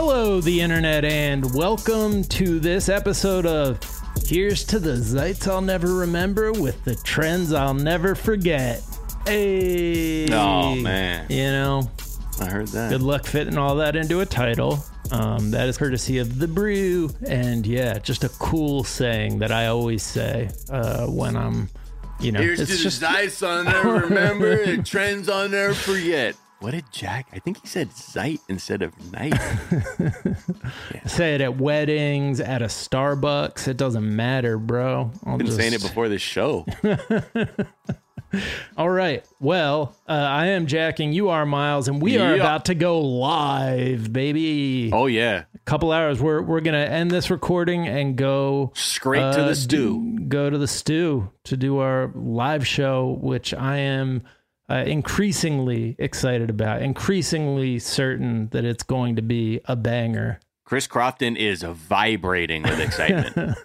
Hello, the internet, and welcome to this episode of Here's to the Zeits I'll Never Remember with the Trends I'll Never Forget. Hey. Oh, man. You know, I heard that. good luck fitting all that into a title. Um, that is courtesy of The Brew. And yeah, just a cool saying that I always say uh, when I'm, you know, Here's it's to the just Zeits I'll never remember, and trends I'll never forget. What did Jack? I think he said Zeit instead of night. say it at weddings, at a Starbucks. It doesn't matter, bro. I'll Been just... saying it before the show. All right. Well, uh, I am Jacking. You are Miles, and we are about to go live, baby. Oh yeah, A couple hours. We're we're gonna end this recording and go straight uh, to the stew. do- go to the stew to do our live show, which I am uh, increasingly excited about. Increasingly certain that it's going to be a banger. Chris Crofton is vibrating with excitement.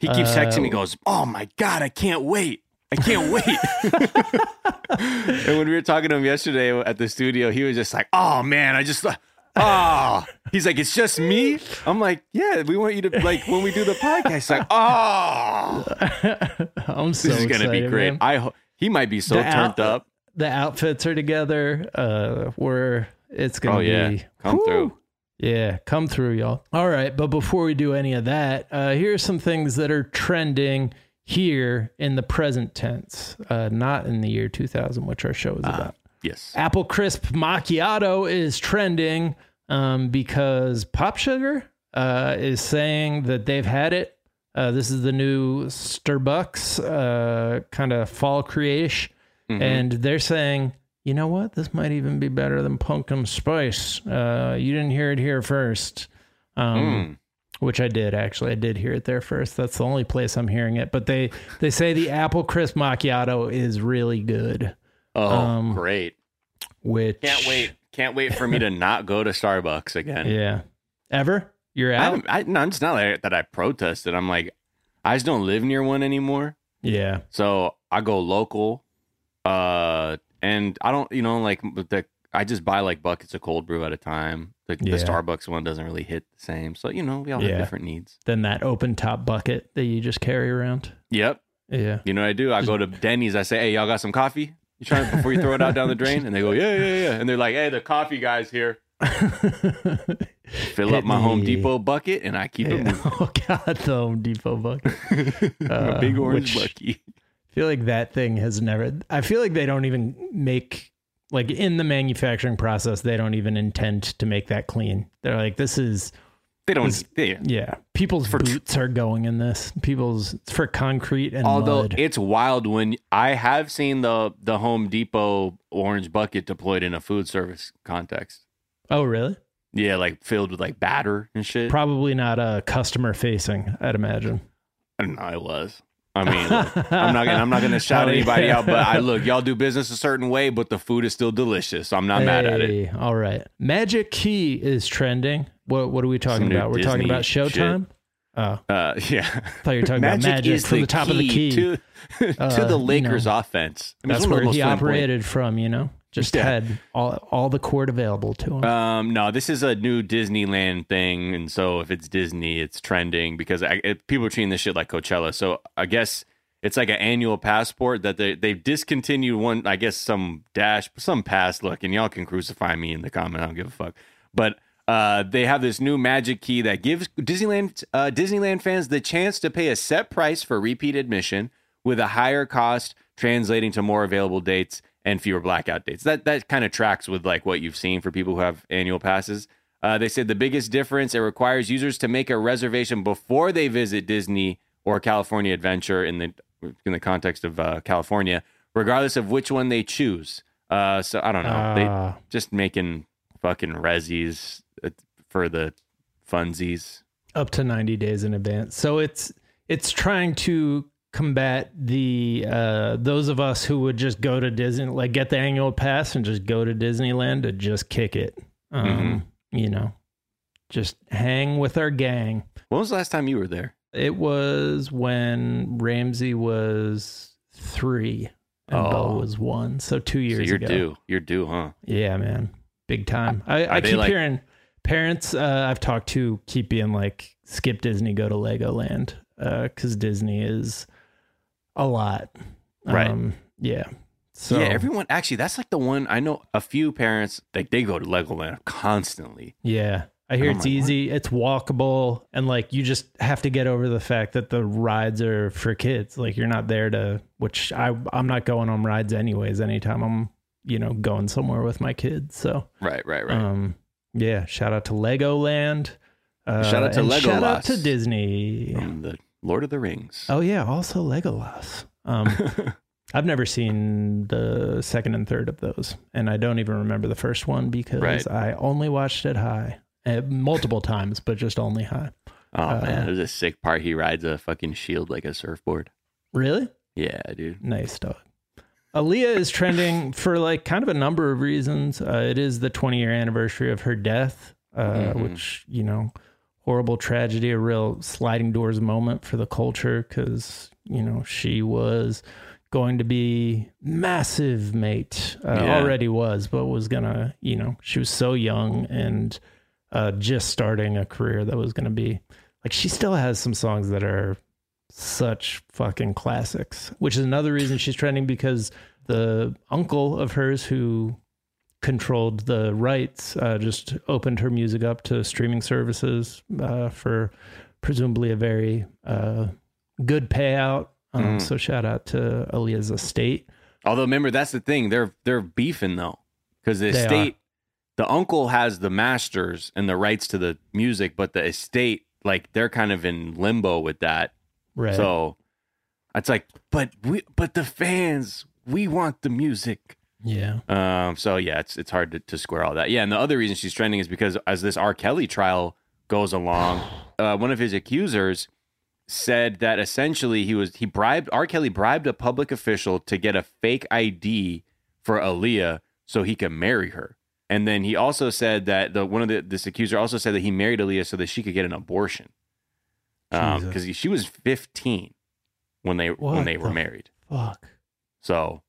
he keeps Uh, texting me, goes, "Oh my god, I can't wait." I can't wait. and when we were talking to him yesterday at the studio, he was just like, "Oh man, I just oh." He's like, "It's just me." I'm like, "Yeah, we want you to like when we do the podcast." Like, "Oh, I'm so this is gonna be excited, great." man. I ho- he might be so The turned out- up. The outfits are together. Uh, we're it's gonna Oh yeah, be come through. Yeah, come through, y'all. All right, but before we do any of that, uh, here are some things that are trending here in the present tense, uh, not in the year 2000, which our show is about. Yes. Apple Crisp Macchiato is trending um, because Pop Sugar uh, is saying that they've had it. Uh, this is the new Starbucks uh, kind of fall creation, and they're saying, you know what, this might even be better than pumpkin spice. Uh, you didn't hear it here first. Um, which I did actually. I did hear it there first. That's the only place I'm hearing it. But they they say the apple crisp macchiato is really good. Oh, um, great. Which Can't wait. Can't wait for me to not go to Starbucks again. Yeah. Ever? You're I, out? haven't- I, no, it's not like that I protested. I'm like, I just don't live near one anymore. yeah. So I go local. Uh, and I don't, you know, like the, I just buy like buckets of cold brew at a time. The, Yeah. the Starbucks one doesn't really hit the same. So, you know, we all Yeah. have different needs. Then that open top bucket that you just carry around. Yep. Yeah. You know what I do? I go to Denny's. I say, hey, y'all got some coffee? You trying before you throw it out down the drain? And they go, yeah, yeah, yeah. And they're like, hey, the coffee guy's here. Fill Hit up my Home. Depot bucket and I keep it moving. oh God, the Home Depot bucket. a big Uh, orange which- bucket. I feel like that thing has never. I feel like they don't even make like in the manufacturing process. They don't even intend to make that clean. They're like, this is They don't. This- They, yeah. People's For tr- boots are going in this. People's it's for concrete and Although mud. it's wild when I have seen the the Home Depot orange bucket deployed in a food service context. oh, really? Yeah, like filled with like batter and shit. Probably not uh, customer facing. I'd imagine. I don't know. It was. I mean, look, I'm not gonna I'm not gonna shout Hell anybody yeah. out, but I look, y'all do business a certain way, but the food is still delicious. So I'm not mad at it. All right. Magic Key is trending. What What are we talking Some about? We're talking about Showtime. Oh, Uh, yeah. I thought you were talking about magic from the top of the key. to to Uh, the you Lakers know, offense. I mean, That's it's one of where he operated from. You know, just Yeah. had all all the court available to him. Um, no, this is a new Disneyland thing, and so if it's Disney, it's trending because I, it, people are treating this shit like Coachella. So I guess it's like an annual passport that they they've discontinued one. I guess some dash, some pass. Look, and y'all can crucify me in the comment. I don't give a fuck. But uh, they have this new magic key that gives Disneyland uh, Disneyland fans the chance to pay a set price for repeat admission with a higher cost, translating to more available dates and fewer blackout dates. That that kind of tracks with like what you've seen for people who have annual passes. Uh, they said the biggest difference it requires users to make a reservation before they visit Disney or California Adventure in the in the context of uh, California, regardless of which one they choose. Uh, so I don't know. they Ah. just making fucking resis uh, for the funsies. up to 90 days in advance. So it's it's trying to combat the uh those of us who would just go to Disney like get the annual pass and just go to Disneyland to just kick it. Um, you know, just hang with our gang. When was the last time you were there? It was when Ramsey was 3 and Oh. Bo was 1, so 2 years so you're ago. due. You're due, huh? Yeah, man. Big time. I, I keep like- hearing parents uh, I've talked to keep being like, skip Disney, go to Legoland, because Disney is a lot. Right. Um, yeah. So yeah, everyone actually that's like the one I know a few parents like they go to Legoland constantly. Yeah. I hear I'm it's like, what? easy, it's walkable, and like you just have to get over the fact that the rides are for kids. Like you're not there to which I I'm not going on rides anyways anytime I'm, you know, going somewhere with my kids. So Right, right, right. um yeah, shout out to Legoland. Uh, Shout out to and Shout out to Disney. From the Lord of the Rings. Oh yeah, also Legolas. Um I've never seen the second and third of those, and I don't even remember the first one because Right. I only watched it high uh, multiple times, but just only high. Oh Uh, man, there's a sick part. He rides a fucking shield like a surfboard. Really Yeah, dude. nice dog. Aaliyah is trending for like kind of a number of reasons. Uh, it is the 20 year anniversary of her death, uh, Mhm. which you know, horrible tragedy, a real sliding doors moment for the culture because you know she was going to be massive mate uh, Yeah. already was but was gonna you know she was so young and uh, just starting a career that was gonna be like she still has some songs that are such fucking classics which is another reason she's trending because the uncle of hers who controlled the rights uh, just opened her music up to streaming services uh, for presumably a very uh, good payout um, Mm. so shout out to Aaliyah's estate Although remember that's the thing. They're they're beefing though. Because the They estate the uncle has the masters and the rights to the music, but the estate, like they're kind of in limbo with that. right So it's like, but we but the fans, we want the music. Yeah Um, so yeah, it's it's hard to, to square all that. Yeah, and the other reason she's trending is because as this R. Kelly trial goes along, uh, one of his accusers said that essentially he was he bribed R. Kelly bribed a public official to get a fake ID for Aaliyah so he could marry her. And then he also said that the one of the this accuser also said that he married Aaliyah so that she could get an abortion. Um, because she was 15 when they when What they were married. fuck So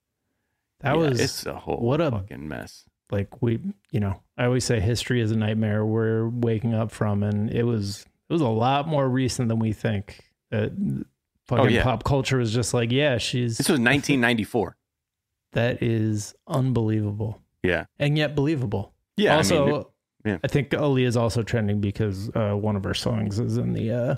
that yeah, was it's a whole what a- fucking mess. like we you know i always say history is a nightmare we're waking up from and it was it was a lot more recent than we think that fucking Oh, yeah. pop culture was just like yeah she's This was 1994. that is unbelievable Yeah. and yet believable Yeah. also I mean, yeah. i think Aaliyah is also trending because uh, one of her songs is in the uh,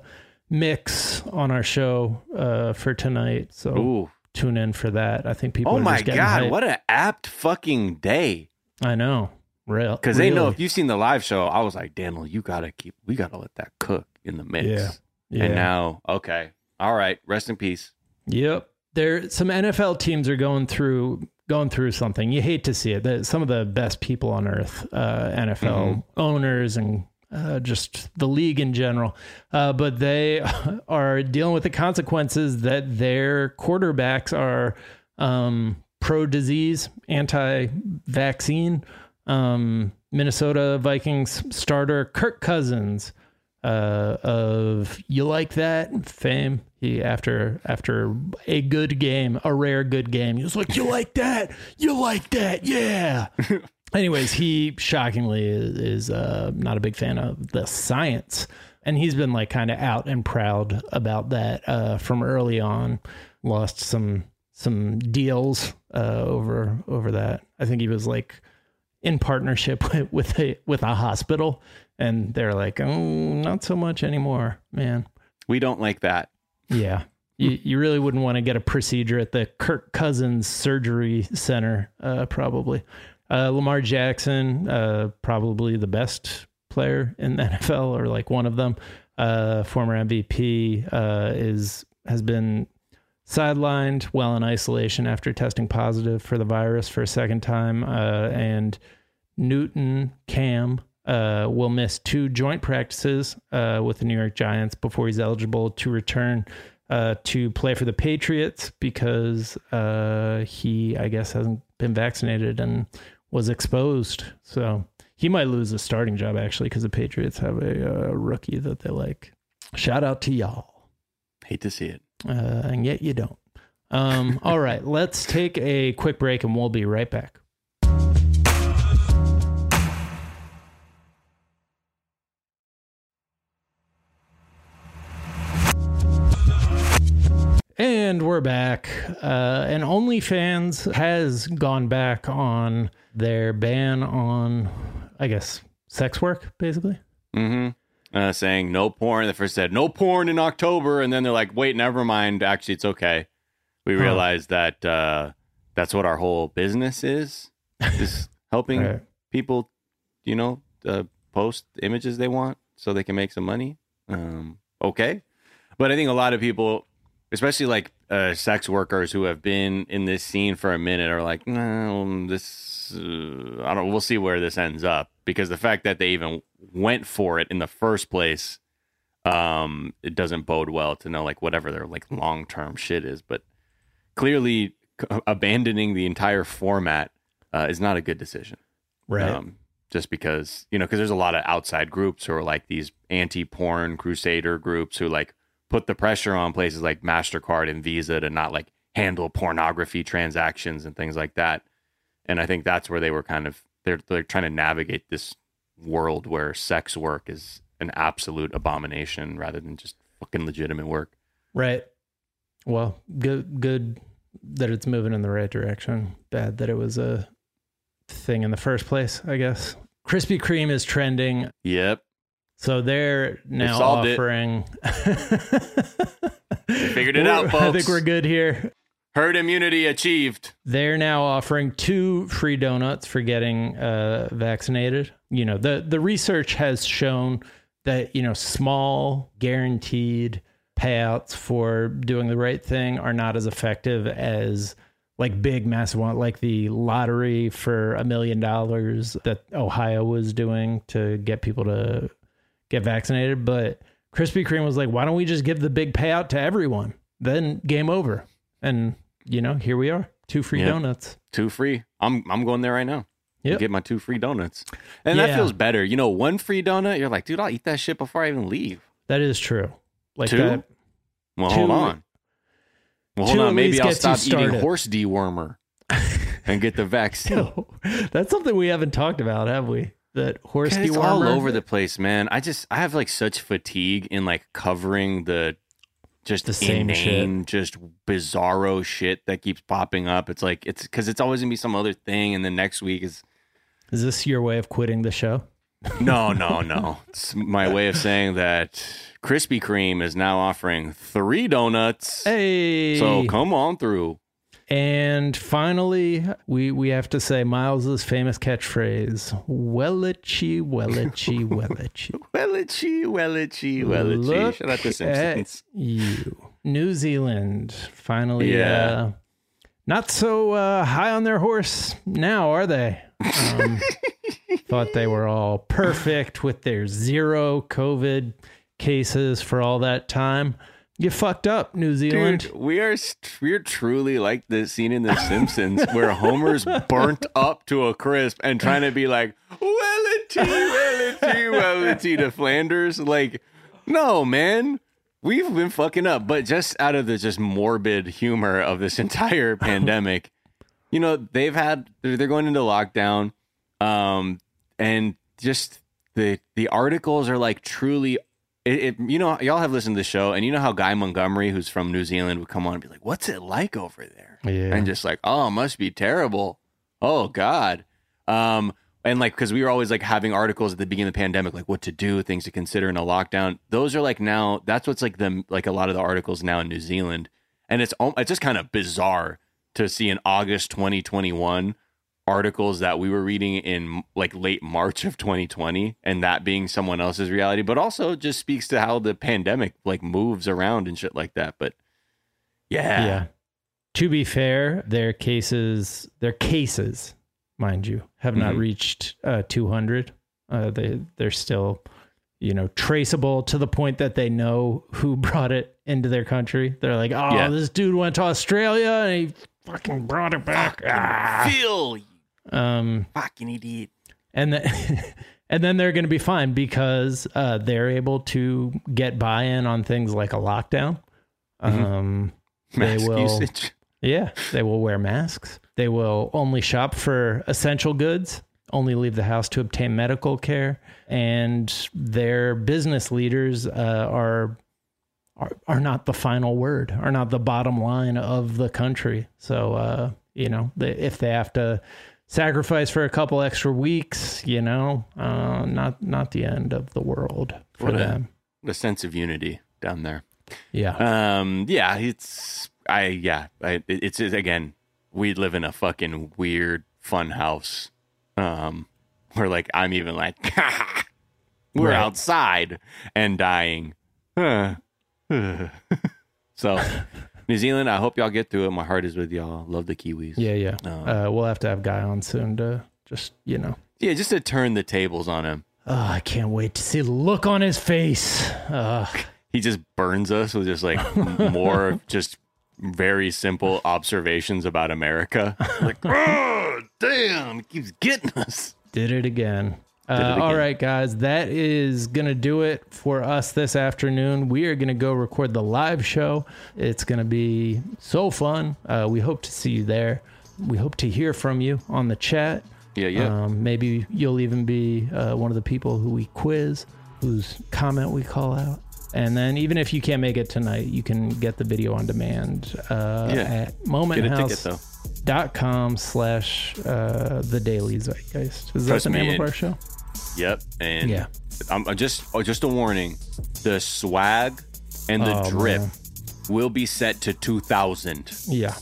mix on our show uh, for tonight so ooh. Tune in for that i think people Oh my God. hyped. What an apt fucking day. i know real Because they know if you've seen the live show, I was like, Daniel, you got to keep, we got to let that cook in the mix. Yeah. yeah. And now, okay. All right. Rest in peace. Yep. There some NFL teams are going through going through something. You hate to see it. The, some of the best people on earth, uh, NFL Mhm. owners and uh, just the league in general, uh, but they are dealing with the consequences that their quarterbacks are um, pro disease, anti vaccine. Um, Minnesota Vikings starter Kirk Cousins uh, of you like that fame. He after after a good game, a rare good game, he was like, "You like that? You like that? Yeah." Anyways, he shockingly is, uh, not a big fan of the science, and he's been like kind of out and proud about that uh, from early on. Lost some some deals uh, over over that. I think he was like in partnership with, with a with a hospital, and they're like, "Oh, not so much anymore, man." We don't like that. Yeah. You, you really wouldn't want to get a procedure at the Kirk Cousins Surgery Center, uh, probably. Uh, Lamar Jackson, uh, probably the best player in the NFL, or like one of them. Uh, former MVP uh, is has been sidelined while in isolation after testing positive for the virus for a second time, uh, and Newton Cam uh, will miss two joint practices with the New York Giants before he's eligible to return uh, to play for the Patriots because uh, he, I guess, hasn't been vaccinated and was exposed. So he might lose a starting job actually because the Patriots have a, uh rookie that they like. Shout out to y'all. Hate to see it. Uh, and yet you don't. Um, all right, let's take a quick break and we'll be right back. And we're back. Uh, and OnlyFans has gone back on their ban on, I guess, sex work, basically. Mm-hmm. Uh, saying no porn. They first said no porn in October, and then they're like, wait, never mind. Actually, it's okay. We Huh. realized that uh, that's what our whole business is, is helping Right. people, you know, uh, post images they want so they can make some money. Um, okay. But I think a lot of people, especially like uh, sex workers who have been in this scene for a minute, are like, no, this, uh, I don't, we'll see where this ends up. Because the fact that they even went for it in the first place, um, it doesn't bode well to know like whatever their like long term shit is. But clearly, c- abandoning the entire format uh, is not a good decision. Right. Um, just because, you know, because there's a lot of outside groups who are like these anti porn crusader groups who like put the pressure on places like MasterCard and Visa to not like handle pornography transactions and things like that. And I think that's where they were kind of, they're, they're trying to navigate this world where sex work is an absolute abomination rather than just fucking legitimate work. Right. Well, good good that it's moving in the right direction. Bad that it was a thing in the first place, I guess. Krispy Kreme is trending. Yep. So they're now offering figured it out, folks. I think we're good here. Herd immunity achieved. They're now offering two free donuts for getting uh, vaccinated. You know, the the research has shown that you know small guaranteed payouts for doing the right thing are not as effective as like big massive one like the lottery for a million dollars that Ohio was doing to get people to get vaccinated but Krispy Kreme was like why don't we just give the big payout to everyone then game over and you know here we are two free Yeah. donuts Two free. I'm I'm going there right now. Yep. Get my two free donuts. And that feels better. You know, one free donut, you're like, dude, I'll eat that shit before I even leave. that is true like Two? that Well, Two- hold on. Well, hold on. Maybe I'll stop eating horse dewormer and get the vaccine. that's something we haven't talked about have we that horse It's dewormer all over the place, man. I just I have like such fatigue in like covering the just The same inane, just bizarro shit that keeps popping up. It's like it's because it's always gonna be some other thing, and the next week is is this your way of quitting the show No, no, no. It's my way of saying that Krispy Kreme is now offering three donuts. hey So come on through. And finally, we we have to say Miles's famous catchphrase: "Wellichy, wellichy, wellichy." Wellichy, wellichy, wellichy. Look Shout out to at Simpsons. you, New Zealand. Finally, Yeah. uh, not so uh, high on their horse now, are they? Um, thought they were all perfect with their zero COVID cases for all that time. You fucked up, New Zealand. Dude, we are we're truly like the scene in The Simpsons where Homer's burnt up to a crisp and trying to be like, Wellity, Wellity, Wellity to Flanders. Like, no, man. We've been fucking up, but just out of the just morbid humor of this entire pandemic, you know, they've had they're, they're going into lockdown, um, and just the the articles are like truly it, it, you know, y'all have listened to the show, and you know how Guy Montgomery, who's from New Zealand, would come on and be like, "What's it like over there?" Yeah. and just like, "Oh, it must be terrible." Oh God, um, and like because we were always like having articles at the beginning of the pandemic, like what to do, things to consider in a lockdown. Those are like now. That's what's like the like a lot of the articles now in New Zealand, and it's it's just kind of bizarre to see in August 2021 articles that we were reading in like late March of 2020 and that being someone else's reality, but also just speaks to how the pandemic like moves around and shit like that. But yeah, yeah. To be fair, their cases, their cases, mind you, have not Mhm. reached uh, 200. Uh, they they're still, you know, traceable to the point that they know who brought it into their country. They're like, oh, Yeah. this dude went to Australia and he fucking brought it back. Ah. Phil, you Um, fucking idiot. and then and then they're going to be fine because uh, they're able to get buy-in on things like a lockdown. Um, They Mask will- usage. yeah, they will wear masks. They will only shop for essential goods, only leave the house to obtain medical care, and their business leaders uh, are are, are not the final word, are not the bottom line of the country. So, uh, you know, they, if they have to sacrifice for a couple extra weeks, you know, uh, not not the end of the world for What a- them. The sense of unity down there. Yeah. Um, yeah, it's I yeah, I, it's, it's again, we live in a fucking weird fun house. Um, where like I'm even like, we're Right. outside and dying. So, New Zealand, I hope y'all get through it. My heart is with y'all. Love the Kiwis. yeah, yeah. Um, Uh, we'll have to have Guy on soon to just, you know. yeah, just to turn the tables on him. Oh, I can't wait to see the look on his face. Uh, He just burns us with just like more just very simple observations about America. Like, oh, damn, keeps getting us. did it again. Uh. All right, guys, that is going to do it for us this afternoon. We are going to go record the live show. It's going to be so fun. Uh, we hope to see you there. We hope to hear from you on the chat. Yeah, yeah. Um, maybe you'll even be uh, one of the people who we quiz, whose comment we call out. And then, even if you can't make it tonight, you can get the video on demand uh, Yeah. at Get a ticket momenthouse.com slash uh, the daily zeitgeist. Is Trust that the name me, of our show? Yep. And Yeah. I'm I'm just oh, just a warning. The swag and the Oh, drip man. will be set to 2000. Yeah,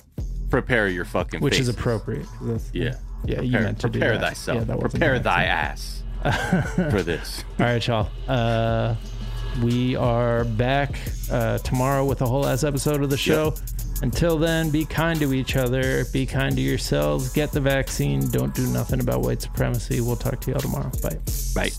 Prepare your fucking which is appropriate. Yeah. yeah. You Prepare, meant to prepare do that. thyself. Yeah, prepare thy ass for this. All right, y'all. Uh, we are back uh, tomorrow with a whole ass episode of the show. Until then, be kind to each other. Be kind to yourselves. Get the vaccine. Don't do nothing about white supremacy. We'll talk to y'all tomorrow. Bye. Bye.